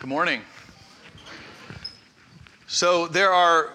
Good morning. So, there are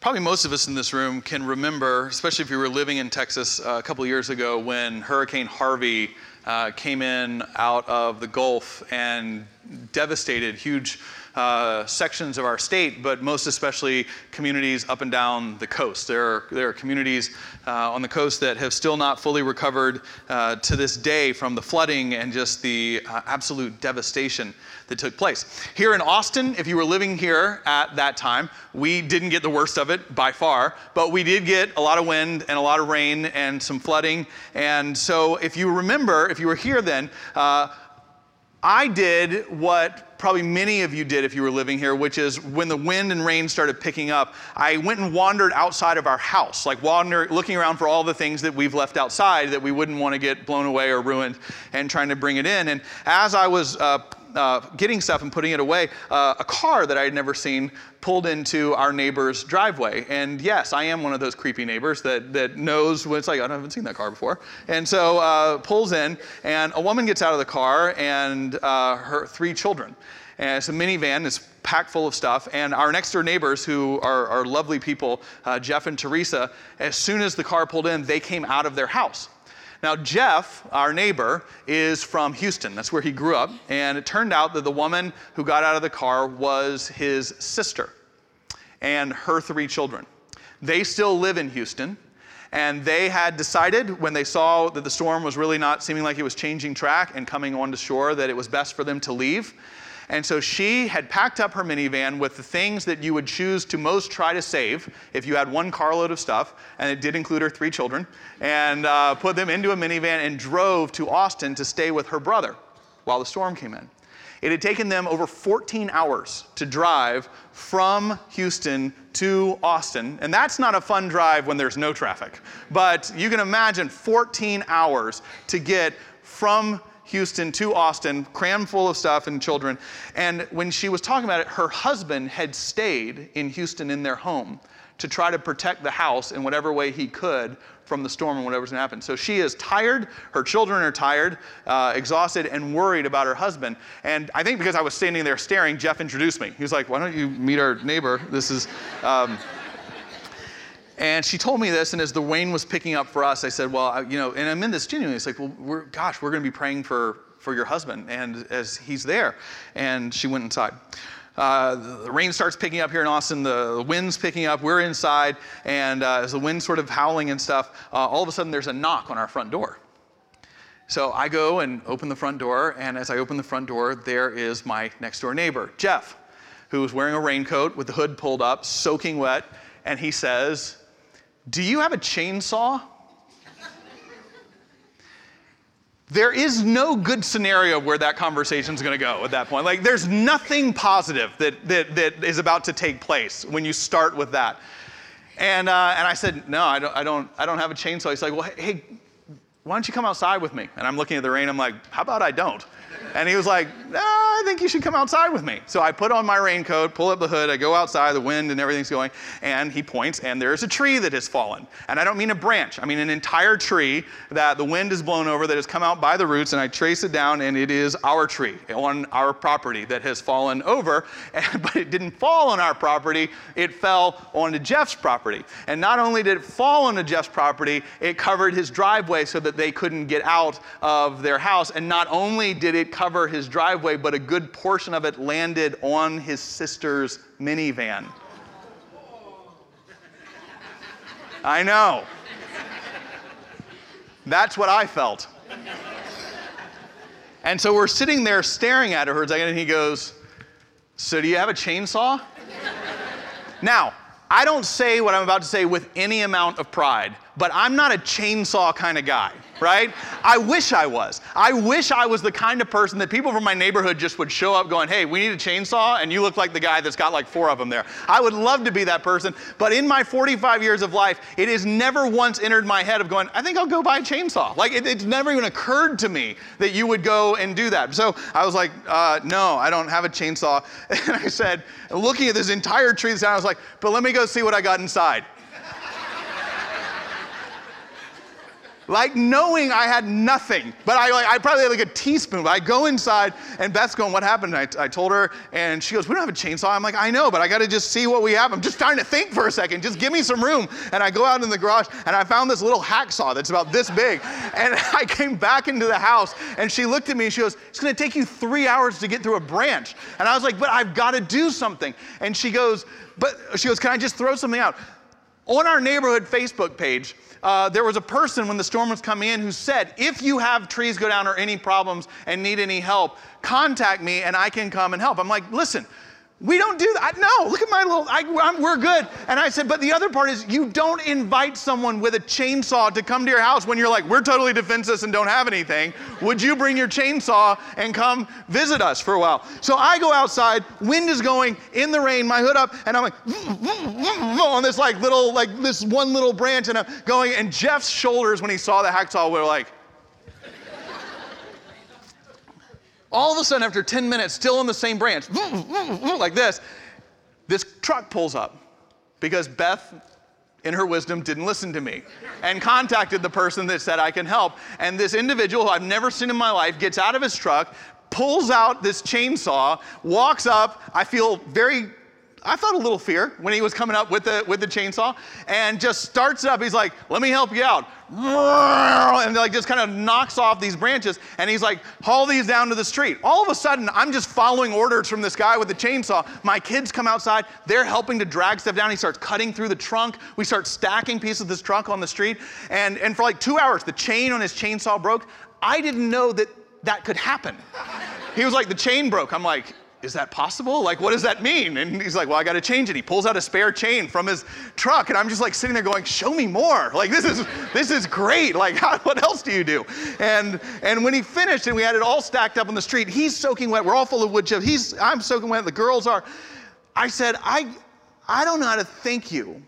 probably most of us in this room can remember, especially if you were living in Texas uh, a couple years ago, when Hurricane Harvey uh, came in out of the Gulf and devastated huge uh, sections of our state, but most especially communities up and down the coast. There are, there are communities uh, on the coast that have still not fully recovered uh, to this day from the flooding and just the uh, absolute devastation that took place. Here in Austin, if you were living here at that time, we didn't get the worst of it by far, but we did get a lot of wind and a lot of rain and some flooding. And so, if you remember, if you were here then, uh, I did what probably many of you did if you were living here, which is when the wind and rain started picking up, I went and wandered outside of our house, like wander, looking around for all the things that we've left outside that we wouldn't want to get blown away or ruined and trying to bring it in. And as I was uh, uh, getting stuff and putting it away, uh, a car that I had never seen pulled into our neighbor's driveway. And yes, I am one of those creepy neighbors that, that knows when it's like, I haven't seen that car before. And so uh, pulls in, and a woman gets out of the car and uh, her three children. And it's a minivan, it's packed full of stuff. And our next door neighbors, who are, are lovely people, uh, Jeff and Teresa, as soon as the car pulled in, they came out of their house. Now, Jeff, our neighbor, is from Houston. That's where he grew up. And it turned out that the woman who got out of the car was his sister and her three children. They still live in Houston. And they had decided when they saw that the storm was really not seeming like it was changing track and coming onto shore that it was best for them to leave. And so she had packed up her minivan with the things that you would choose to most try to save if you had one carload of stuff, and it did include her three children, and uh, put them into a minivan and drove to Austin to stay with her brother while the storm came in. It had taken them over 14 hours to drive from Houston to Austin. And that's not a fun drive when there's no traffic. But you can imagine 14 hours to get from Houston to Austin, crammed full of stuff and children. And when she was talking about it, her husband had stayed in Houston in their home to try to protect the house in whatever way he could from the storm and whatever's going to happen. So she is tired, her children are tired, uh, exhausted, and worried about her husband. And I think because I was standing there staring, Jeff introduced me. He was like, Why don't you meet our neighbor? This is. Um, and she told me this, and as the rain was picking up for us, I said, Well, I, you know, and I'm in this genuinely. It's like, Well, we're, gosh, we're going to be praying for, for your husband, and as he's there. And she went inside. Uh, the rain starts picking up here in Austin, the, wind's picking up, we're inside, and uh, as the wind's sort of howling and stuff, uh, all of a sudden there's a knock on our front door. So I go and open the front door, and as I open the front door, there is my next door neighbor, Jeff, who is wearing a raincoat with the hood pulled up, soaking wet, and he says, Do you have a chainsaw? there is no good scenario where that conversation is going to go at that point. Like, there's nothing positive that, that, that is about to take place when you start with that. And, uh, and I said, No, I don't, I, don't, I don't have a chainsaw. He's like, Well, hey, why don't you come outside with me? And I'm looking at the rain. I'm like, How about I don't? And he was like, I think you should come outside with me. So I put on my raincoat, pull up the hood, I go outside, the wind and everything's going, and he points, and there's a tree that has fallen. And I don't mean a branch, I mean an entire tree that the wind has blown over that has come out by the roots, and I trace it down, and it is our tree on our property that has fallen over. but it didn't fall on our property, it fell onto Jeff's property. And not only did it fall onto Jeff's property, it covered his driveway so that they couldn't get out of their house. And not only did it cover his driveway, but a good portion of it landed on his sister's minivan. I know. That's what I felt. And so we're sitting there staring at her, and he goes, So do you have a chainsaw? now, I don't say what I'm about to say with any amount of pride, but I'm not a chainsaw kind of guy right? I wish I was. I wish I was the kind of person that people from my neighborhood just would show up going, hey, we need a chainsaw, and you look like the guy that's got like four of them there. I would love to be that person, but in my 45 years of life, it has never once entered my head of going, I think I'll go buy a chainsaw. Like, it, it's never even occurred to me that you would go and do that. So I was like, uh, no, I don't have a chainsaw. And I said, looking at this entire tree I was like, but let me go see what I got inside. Like knowing I had nothing. But I, like, I probably had like a teaspoon. But I go inside, and Beth's going, What happened? And I, I told her, and she goes, We don't have a chainsaw. I'm like, I know, but I got to just see what we have. I'm just trying to think for a second. Just give me some room. And I go out in the garage, and I found this little hacksaw that's about this big. And I came back into the house, and she looked at me, and she goes, It's going to take you three hours to get through a branch. And I was like, But I've got to do something. And she goes, But she goes, Can I just throw something out? On our neighborhood Facebook page, uh, there was a person when the storm was coming in who said, If you have trees go down or any problems and need any help, contact me and I can come and help. I'm like, Listen, we don't do that. No, look at my little, I, we're good. And I said, but the other part is you don't invite someone with a chainsaw to come to your house when you're like, we're totally defenseless and don't have anything. Would you bring your chainsaw and come visit us for a while? So I go outside, wind is going, in the rain, my hood up, and I'm like, on this like little, like this one little branch, and I'm going, and Jeff's shoulders when he saw the hacksaw were like, All of a sudden, after 10 minutes, still in the same branch, like this, this truck pulls up because Beth, in her wisdom, didn't listen to me and contacted the person that said, I can help. And this individual who I've never seen in my life gets out of his truck, pulls out this chainsaw, walks up. I feel very I felt a little fear when he was coming up with the, with the chainsaw and just starts up. He's like, let me help you out. And like just kind of knocks off these branches and he's like, haul these down to the street. All of a sudden, I'm just following orders from this guy with the chainsaw. My kids come outside. They're helping to drag stuff down. He starts cutting through the trunk. We start stacking pieces of this trunk on the street. And, and for like two hours, the chain on his chainsaw broke. I didn't know that that could happen. He was like, the chain broke. I'm like, is that possible? Like, what does that mean? And he's like, well, I got to change it. He pulls out a spare chain from his truck, and I'm just like sitting there going, show me more. Like, this is this is great. Like, how, what else do you do? And and when he finished, and we had it all stacked up on the street, he's soaking wet. We're all full of wood chips. He's I'm soaking wet. The girls are. I said, I I don't know how to thank you.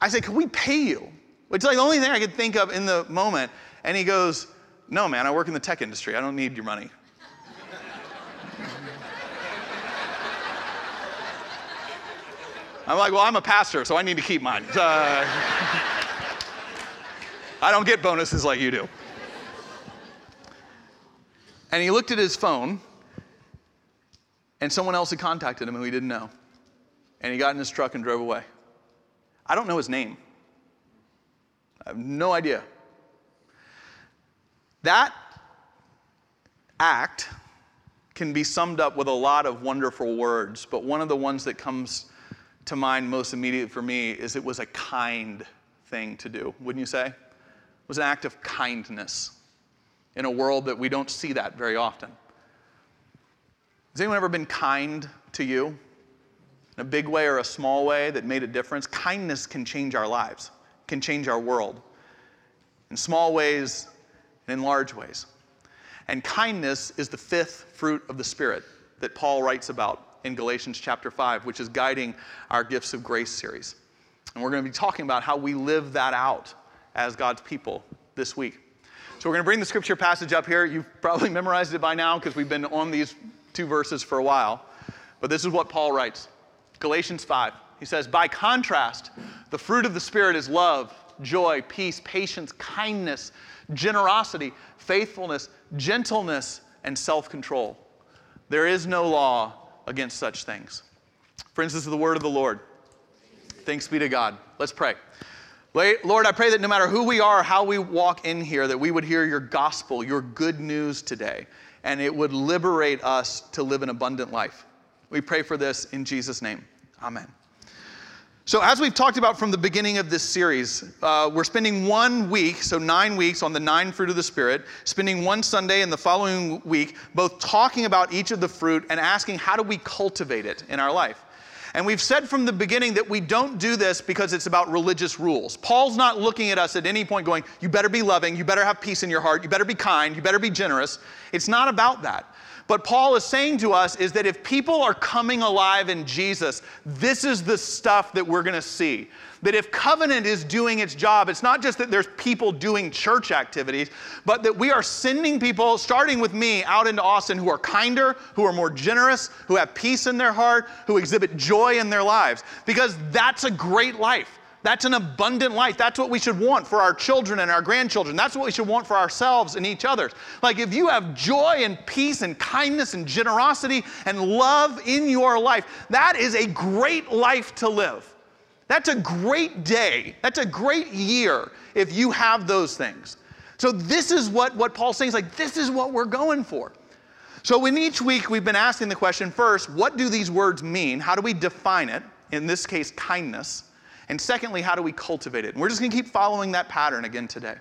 I said, can we pay you? Which is like the only thing I could think of in the moment. And he goes, no, man, I work in the tech industry. I don't need your money. I'm like, well, I'm a pastor, so I need to keep mine. Uh, I don't get bonuses like you do. And he looked at his phone, and someone else had contacted him who he didn't know. And he got in his truck and drove away. I don't know his name. I have no idea. That act can be summed up with a lot of wonderful words, but one of the ones that comes to mind most immediately for me is it was a kind thing to do, wouldn't you say? It was an act of kindness in a world that we don't see that very often. Has anyone ever been kind to you in a big way or a small way that made a difference? Kindness can change our lives, can change our world in small ways and in large ways. And kindness is the fifth fruit of the Spirit that Paul writes about in Galatians chapter 5, which is guiding our Gifts of Grace series. And we're going to be talking about how we live that out as God's people this week. So we're going to bring the scripture passage up here. You've probably memorized it by now because we've been on these two verses for a while. But this is what Paul writes Galatians 5. He says, By contrast, the fruit of the Spirit is love, joy, peace, patience, kindness, generosity, faithfulness, gentleness, and self control. There is no law against such things. Friends, this is the word of the Lord. Thanks be to God. Let's pray. Lord, I pray that no matter who we are, how we walk in here, that we would hear your gospel, your good news today, and it would liberate us to live an abundant life. We pray for this in Jesus' name. Amen. So, as we've talked about from the beginning of this series, uh, we're spending one week, so nine weeks, on the nine fruit of the Spirit, spending one Sunday in the following week, both talking about each of the fruit and asking how do we cultivate it in our life. And we've said from the beginning that we don't do this because it's about religious rules. Paul's not looking at us at any point going, you better be loving, you better have peace in your heart, you better be kind, you better be generous. It's not about that. But Paul is saying to us is that if people are coming alive in Jesus, this is the stuff that we're going to see. That if covenant is doing its job, it's not just that there's people doing church activities, but that we are sending people, starting with me, out into Austin who are kinder, who are more generous, who have peace in their heart, who exhibit joy in their lives. Because that's a great life. That's an abundant life. That's what we should want for our children and our grandchildren. That's what we should want for ourselves and each other. Like if you have joy and peace and kindness and generosity and love in your life, that is a great life to live. That's a great day. That's a great year if you have those things. So this is what, what Paul's saying is like, this is what we're going for. So in each week, we've been asking the question first, what do these words mean? How do we define it? In this case, kindness. And secondly, how do we cultivate it? And we're just going to keep following that pattern again today.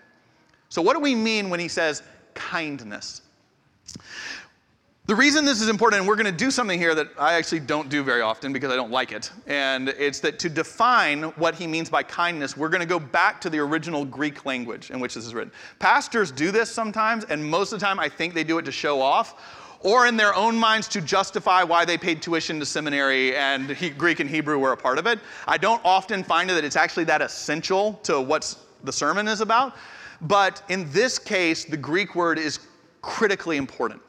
So, what do we mean when he says kindness? The reason this is important, and we're going to do something here that I actually don't do very often because I don't like it, and it's that to define what he means by kindness, we're going to go back to the original Greek language in which this is written. Pastors do this sometimes, and most of the time I think they do it to show off or in their own minds to justify why they paid tuition to seminary and he, Greek and Hebrew were a part of it. I don't often find that it's actually that essential to what the sermon is about. But in this case, the Greek word is critically important.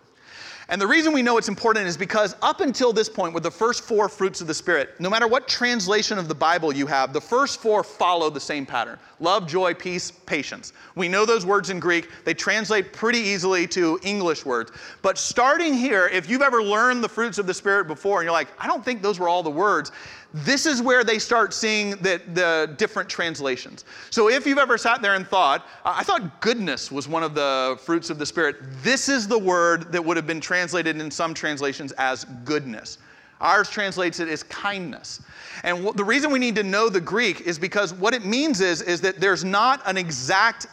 And the reason we know it's important is because up until this point, with the first four fruits of the Spirit, no matter what translation of the Bible you have, the first four follow the same pattern love, joy, peace, patience. We know those words in Greek, they translate pretty easily to English words. But starting here, if you've ever learned the fruits of the Spirit before and you're like, I don't think those were all the words, this is where they start seeing the, the different translations. So if you've ever sat there and thought, I thought goodness was one of the fruits of the Spirit, this is the word that would have been translated in some translations as goodness. Ours translates it as kindness. And the reason we need to know the Greek is because what it means is, is that there's not an exact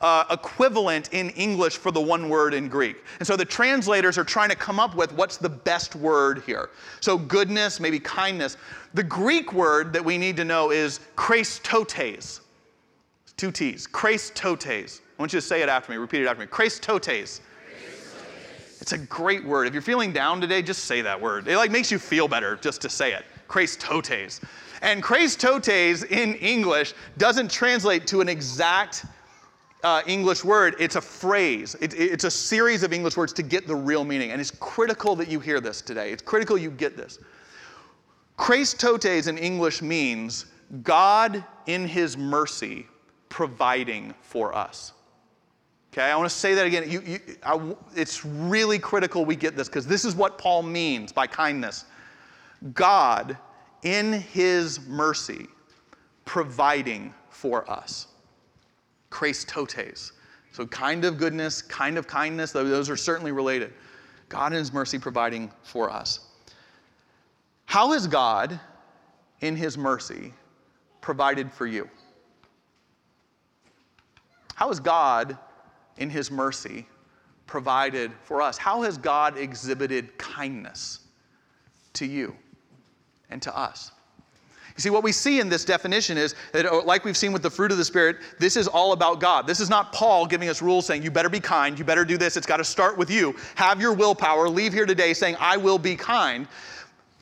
uh, equivalent in English for the one word in Greek. And so the translators are trying to come up with what's the best word here. So goodness, maybe kindness. The Greek word that we need to know is Christotes. Two T's. Christotes. I want you to say it after me. Repeat it after me. Christotes. It's a great word. If you're feeling down today, just say that word. It like makes you feel better just to say it. Christotes. And Christotes in English doesn't translate to an exact uh, English word, it's a phrase. It, it's a series of English words to get the real meaning. And it's critical that you hear this today. It's critical you get this. Christotes in English means God in his mercy providing for us. Okay, I want to say that again. You, you, I, it's really critical we get this because this is what Paul means by kindness. God in his mercy providing for us. Christotes. So, kind of goodness, kind of kindness, those are certainly related. God in His mercy providing for us. How has God, in His mercy, provided for you? How has God, in His mercy, provided for us? How has God exhibited kindness to you and to us? You see, what we see in this definition is that, uh, like we've seen with the fruit of the Spirit, this is all about God. This is not Paul giving us rules saying, you better be kind, you better do this, it's got to start with you. Have your willpower, leave here today saying, I will be kind.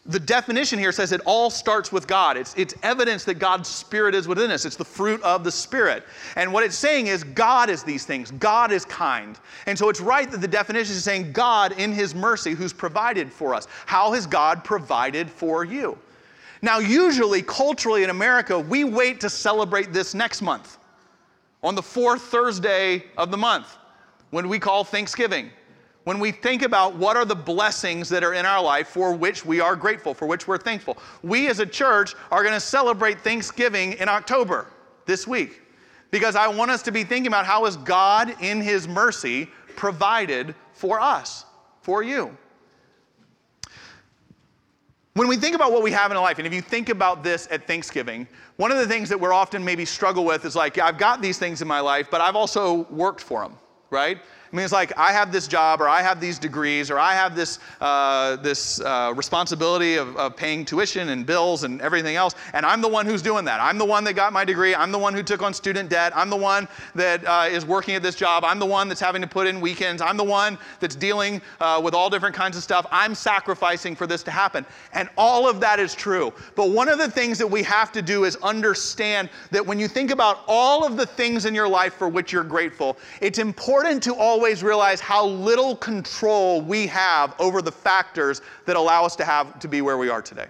The definition here says it all starts with God. It's, it's evidence that God's Spirit is within us. It's the fruit of the Spirit. And what it's saying is God is these things. God is kind. And so it's right that the definition is saying God in His mercy who's provided for us. How has God provided for you? Now, usually, culturally in America, we wait to celebrate this next month on the fourth Thursday of the month when we call Thanksgiving. When we think about what are the blessings that are in our life for which we are grateful, for which we're thankful. We as a church are going to celebrate Thanksgiving in October this week because I want us to be thinking about how has God in his mercy provided for us, for you. When we think about what we have in our life, and if you think about this at Thanksgiving, one of the things that we're often maybe struggle with is like, I've got these things in my life, but I've also worked for them, right? I mean, it's like I have this job, or I have these degrees, or I have this, uh, this uh, responsibility of, of, paying tuition and bills and everything else, and I'm the one who's doing that. I'm the one that got my degree. I'm the one who took on student debt. I'm the one that uh, is working at this job. I'm the one that's having to put in weekends. I'm the one that's dealing uh, with all different kinds of stuff. I'm sacrificing for this to happen. And all of that is true. But one of the things that we have to do is understand that when you think about all of the things in your life for which you're grateful, it's important to all always realize how little control we have over the factors that allow us to have to be where we are today.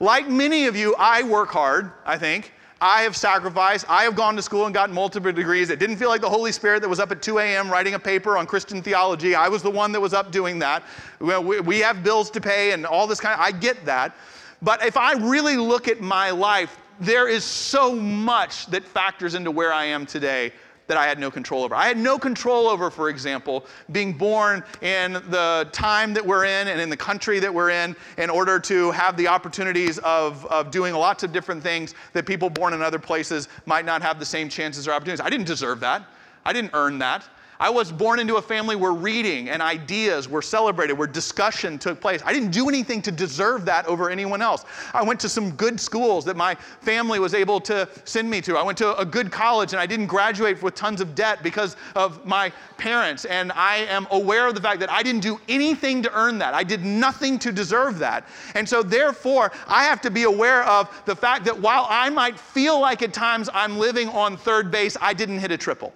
Like many of you, I work hard, I think. I have sacrificed. I have gone to school and gotten multiple degrees. It didn't feel like the Holy Spirit that was up at 2 a.m. writing a paper on Christian theology. I was the one that was up doing that. We have bills to pay and all this kind of, I get that. But if I really look at my life, there is so much that factors into where I am today that I had no control over. I had no control over, for example, being born in the time that we're in and in the country that we're in in order to have the opportunities of, of doing lots of different things that people born in other places might not have the same chances or opportunities. I didn't deserve that. I didn't earn that. I was born into a family where reading and ideas were celebrated, where discussion took place. I didn't do anything to deserve that over anyone else. I went to some good schools that my family was able to send me to. I went to a good college and I didn't graduate with tons of debt because of my parents. And I am aware of the fact that I didn't do anything to earn that. I did nothing to deserve that. And so, therefore, I have to be aware of the fact that while I might feel like at times I'm living on third base, I didn't hit a triple.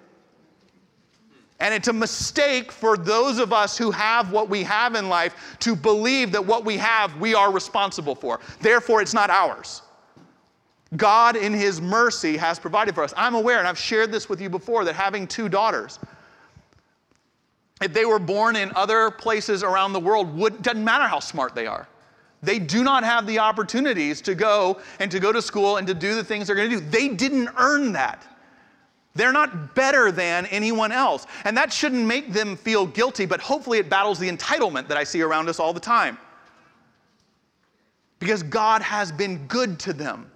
And it's a mistake for those of us who have what we have in life to believe that what we have we are responsible for. Therefore, it's not ours. God, in His mercy, has provided for us. I'm aware, and I've shared this with you before, that having two daughters, if they were born in other places around the world, would, doesn't matter how smart they are. They do not have the opportunities to go and to go to school and to do the things they're going to do. They didn't earn that. They're not better than anyone else. And that shouldn't make them feel guilty, but hopefully it battles the entitlement that I see around us all the time. Because God has been good to them.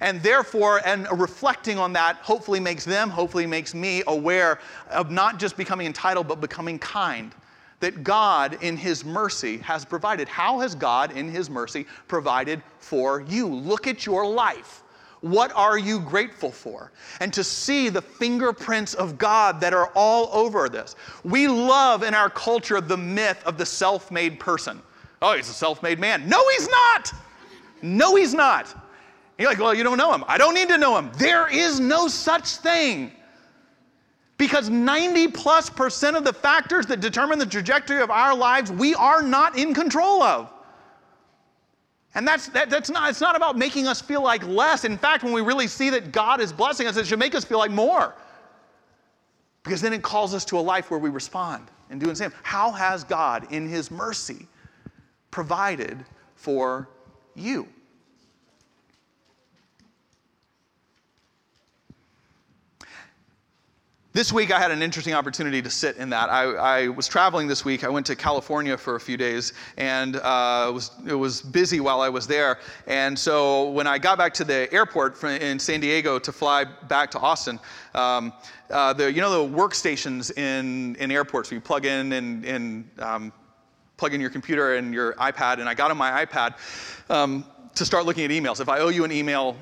And therefore, and reflecting on that hopefully makes them, hopefully makes me aware of not just becoming entitled, but becoming kind. That God, in His mercy, has provided. How has God, in His mercy, provided for you? Look at your life. What are you grateful for? And to see the fingerprints of God that are all over this. We love in our culture the myth of the self made person. Oh, he's a self made man. No, he's not. No, he's not. You're like, well, you don't know him. I don't need to know him. There is no such thing. Because 90 plus percent of the factors that determine the trajectory of our lives, we are not in control of. And that's, that, that's not, it's not about making us feel like less. In fact, when we really see that God is blessing us, it should make us feel like more. Because then it calls us to a life where we respond and do the same. How has God, in His mercy, provided for you? This week, I had an interesting opportunity to sit in that. I, I was traveling this week. I went to California for a few days, and uh, it, was, it was busy while I was there. And so when I got back to the airport in San Diego to fly back to Austin, um, uh, the, you know the workstations in, in airports where you plug in and, and um, plug in your computer and your iPad, and I got on my iPad um, to start looking at emails. If I owe you an email,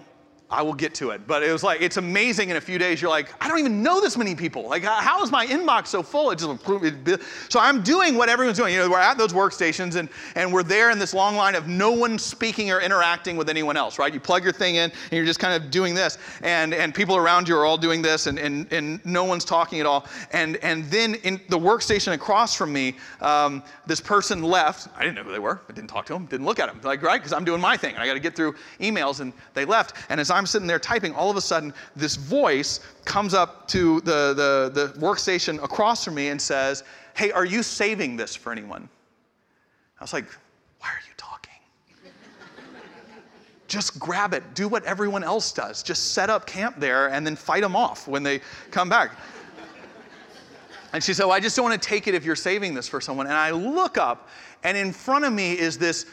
I will get to it. But it was like, it's amazing in a few days, you're like, I don't even know this many people. Like, how is my inbox so full? It just, so I'm doing what everyone's doing. You know, we're at those workstations and, and we're there in this long line of no one speaking or interacting with anyone else, right? You plug your thing in and you're just kind of doing this. And, and people around you are all doing this and, and, and no one's talking at all. And, and then in the workstation across from me, um, this person left. I didn't know who they were. I didn't talk to them, didn't look at them. Like, right? Because I'm doing my thing and I got to get through emails. And they left. And as I'm sitting there typing, all of a sudden, this voice comes up to the, the, the workstation across from me and says, Hey, are you saving this for anyone? I was like, Why are you talking? Just grab it. Do what everyone else does. Just set up camp there and then fight them off when they come back. And she said, well, I just don't want to take it if you're saving this for someone. And I look up, and in front of me is this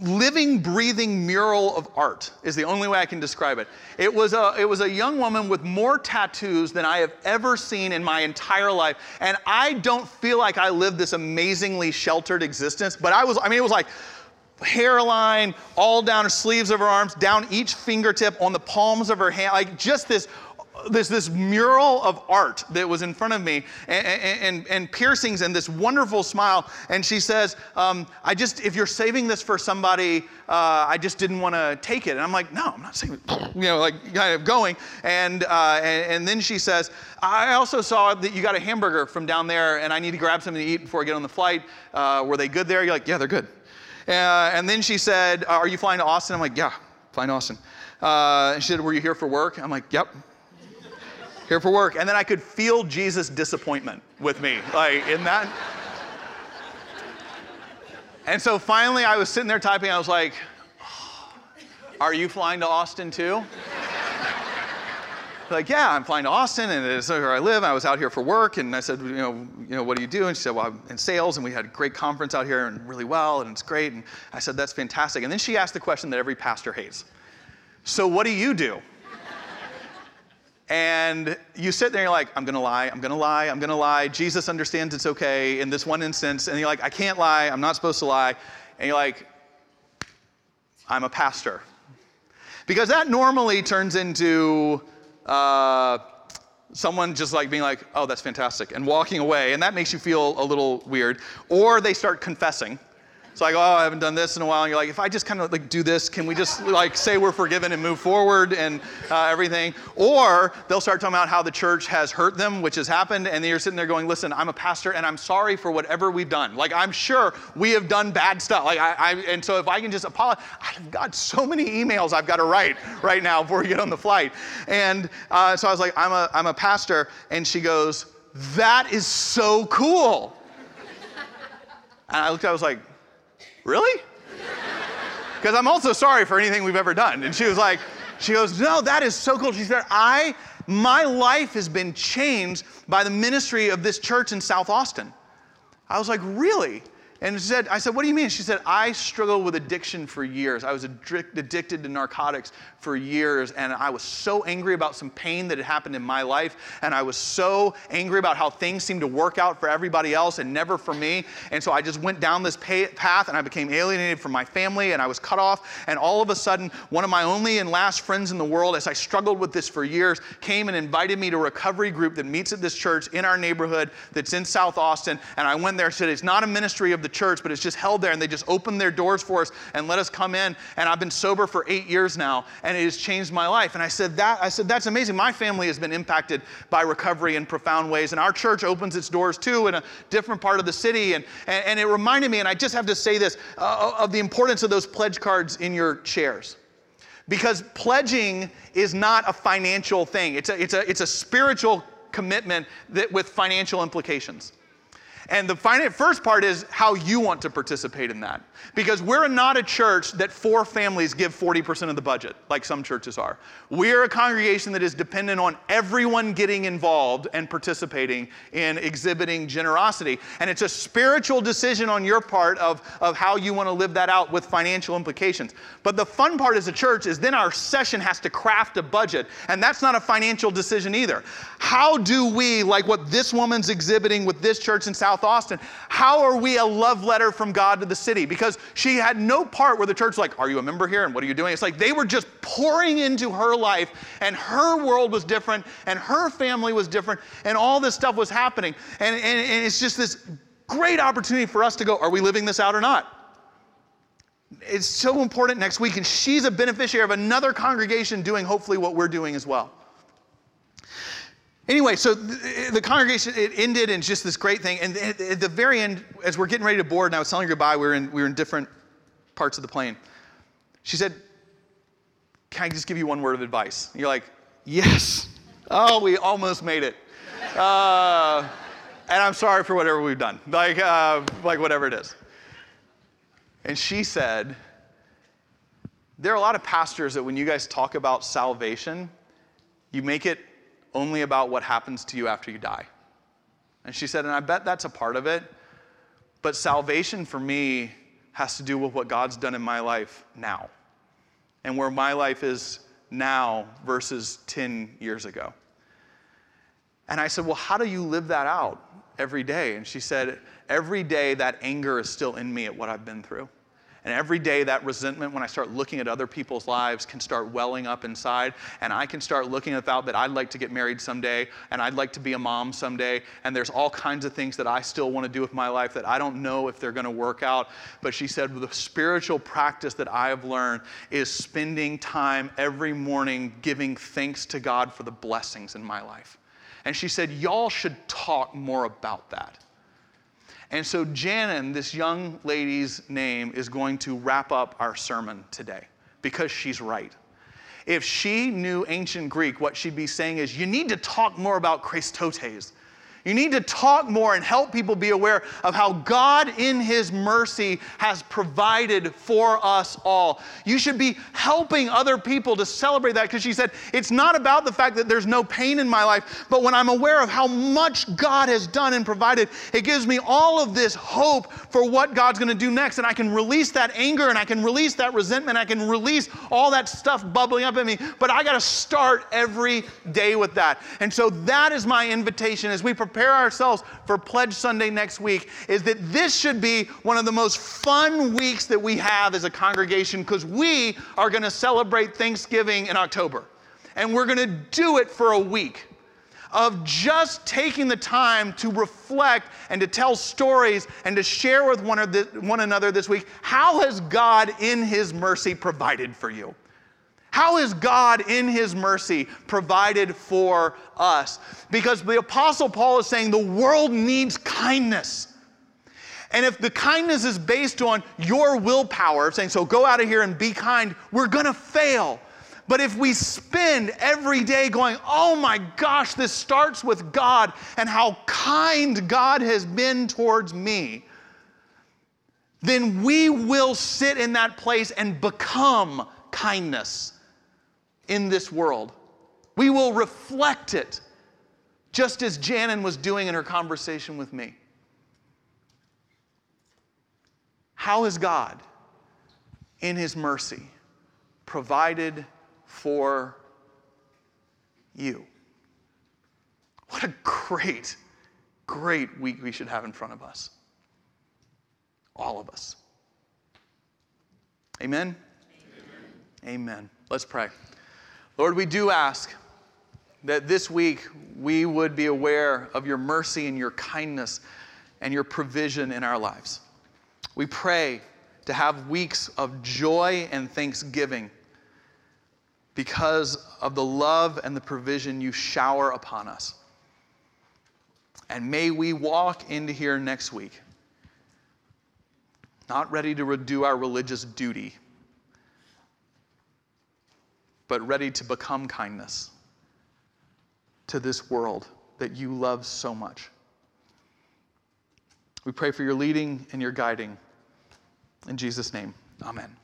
living, breathing mural of art is the only way I can describe it. It was, a, it was a young woman with more tattoos than I have ever seen in my entire life. And I don't feel like I lived this amazingly sheltered existence, but I was, I mean, it was like, hairline all down her sleeves of her arms, down each fingertip, on the palms of her hand, like just this this, this mural of art that was in front of me and, and, and piercings and this wonderful smile. And she says, um, I just, if you're saving this for somebody, uh, I just didn't want to take it. And I'm like, no, I'm not saving You know, like kind of going. And, uh, and, and, then she says, I also saw that you got a hamburger from down there and I need to grab something to eat before I get on the flight. Uh, were they good there? You're like, yeah, they're good. Uh, and then she said, Are you flying to Austin? I'm like, Yeah, flying to Austin. Uh, and she said, Were you here for work? I'm like, Yep. Here for work. And then I could feel Jesus' disappointment with me, like in that. And so finally, I was sitting there typing. I was like, oh, Are you flying to Austin too? like, yeah, I'm flying to Austin, and it's where I live. I was out here for work, and I said, you know, you know, what do you do? And she said, well, I'm in sales, and we had a great conference out here, and really well, and it's great. And I said, that's fantastic. And then she asked the question that every pastor hates. So what do you do? And you sit there and you're like, I'm gonna lie, I'm gonna lie, I'm gonna lie. Jesus understands it's okay in this one instance. And you're like, I can't lie, I'm not supposed to lie. And you're like, I'm a pastor. Because that normally turns into uh, someone just like being like, oh, that's fantastic, and walking away. And that makes you feel a little weird. Or they start confessing. It's go, oh, I haven't done this in a while. And you're like, if I just kind of like do this, can we just like say we're forgiven and move forward and uh, everything? Or they'll start talking about how the church has hurt them, which has happened. And you're sitting there going, listen, I'm a pastor and I'm sorry for whatever we've done. Like, I'm sure we have done bad stuff. Like, I, I and so if I can just apologize, I've got so many emails I've got to write right now before we get on the flight. And uh, so I was like, I'm a, I'm a pastor. And she goes, that is so cool. And I looked, I was like, Really? Because I'm also sorry for anything we've ever done. And she was like, she goes, No, that is so cool. She said, I, my life has been changed by the ministry of this church in South Austin. I was like, Really? And she said, I said, what do you mean? She said, I struggled with addiction for years. I was addicted to narcotics for years, and I was so angry about some pain that had happened in my life, and I was so angry about how things seemed to work out for everybody else and never for me. And so I just went down this path, and I became alienated from my family, and I was cut off. And all of a sudden, one of my only and last friends in the world, as I struggled with this for years, came and invited me to a recovery group that meets at this church in our neighborhood that's in South Austin. And I went there and said, It's not a ministry of the church, but it's just held there. And they just opened their doors for us and let us come in. And I've been sober for eight years now, and it has changed my life. And I said, that, I said, that's amazing. My family has been impacted by recovery in profound ways. And our church opens its doors too in a different part of the city. And, and, and it reminded me, and I just have to say this, uh, of the importance of those pledge cards in your chairs because pledging is not a financial thing it's a, it's a, it's a spiritual commitment that, with financial implications and the first part is how you want to participate in that. Because we're not a church that four families give 40% of the budget, like some churches are. We're a congregation that is dependent on everyone getting involved and participating in exhibiting generosity. And it's a spiritual decision on your part of, of how you want to live that out with financial implications. But the fun part as a church is then our session has to craft a budget. And that's not a financial decision either. How do we, like what this woman's exhibiting with this church in South South Austin. How are we a love letter from God to the city? Because she had no part where the church like, Are you a member here? And what are you doing? It's like they were just pouring into her life, and her world was different, and her family was different, and all this stuff was happening. And, and, and it's just this great opportunity for us to go, Are we living this out or not? It's so important next week, and she's a beneficiary of another congregation doing hopefully what we're doing as well. Anyway, so the, the, congregation, it ended in just this great thing. And at the very end, as we're getting ready to board and I was telling her goodbye, we were in, we were in different parts of the plane. She said, Can I just give you one word of advice? And you're like, Yes. Oh, we almost made it. Uh, and I'm sorry for whatever we've done, like, uh, like whatever it is. And she said, There are a lot of pastors that when you guys talk about salvation, you make it only about what happens to you after you die. And she said, and I bet that's a part of it, but salvation for me has to do with what God's done in my life now and where my life is now versus 10 years ago. And I said, Well, how do you live that out every day? And she said, Every day that anger is still in me at what I've been through. And every day, that resentment, when I start looking at other people's lives, can start welling up inside. And I can start looking at that I'd like to get married someday, and I'd like to be a mom someday. And there's all kinds of things that I still want to do with my life that I don't know if they're going to work out. But she said, the spiritual practice that I have learned is spending time every morning giving thanks to God for the blessings in my life. And she said, Y'all should talk more about that. And so, Janan, this young lady's name, is going to wrap up our sermon today because she's right. if she knew ancient Greek, what she'd be saying is, you need to talk more about Christotes. You need to talk more and help people be aware of how God, in His mercy, has provided for us all. You should be helping other people to celebrate that because she said, It's not about the fact that there's no pain in my life, but when I'm aware of how much God has done and provided, it gives me all of this hope for what God's going to do next. And I can release that anger and I can release that resentment. I can release all that stuff bubbling up in me. But I got to start every day with that. And so that is my invitation as we prepare prepare ourselves for Pledge Sunday next week is that this should be one of the most fun weeks that we have as a congregation because we are going to celebrate Thanksgiving in October. And we're going to do it for a week of just taking the time to reflect and to tell stories and to share with one, one another this week how has God in his mercy provided for you? How has God, in His mercy, provided for us? Because the Apostle Paul is saying the world needs kindness. And if the kindness is based on your willpower, saying, so go out of here and be kind, we're gonna fail. But if we spend every day going, oh my gosh, this starts with God and how kind God has been towards me, then we will sit in that place and become kindness in this world. We will reflect it, just as Janin was doing in her conversation with me. How has God, in His mercy, provided for you? What a great, great week we should have in front of us. All of us. Amen? Amen. Amen. Let's pray. Lord, we do ask that this week we would be aware of your mercy and your kindness and your provision in our lives. We pray to have weeks of joy and thanksgiving because of the love and the provision you shower upon us. And may we walk into here next week not ready to do our religious duty but ready to become kindness to this world that you love so much. We pray for your leading and your guiding. In Jesus' name, amen.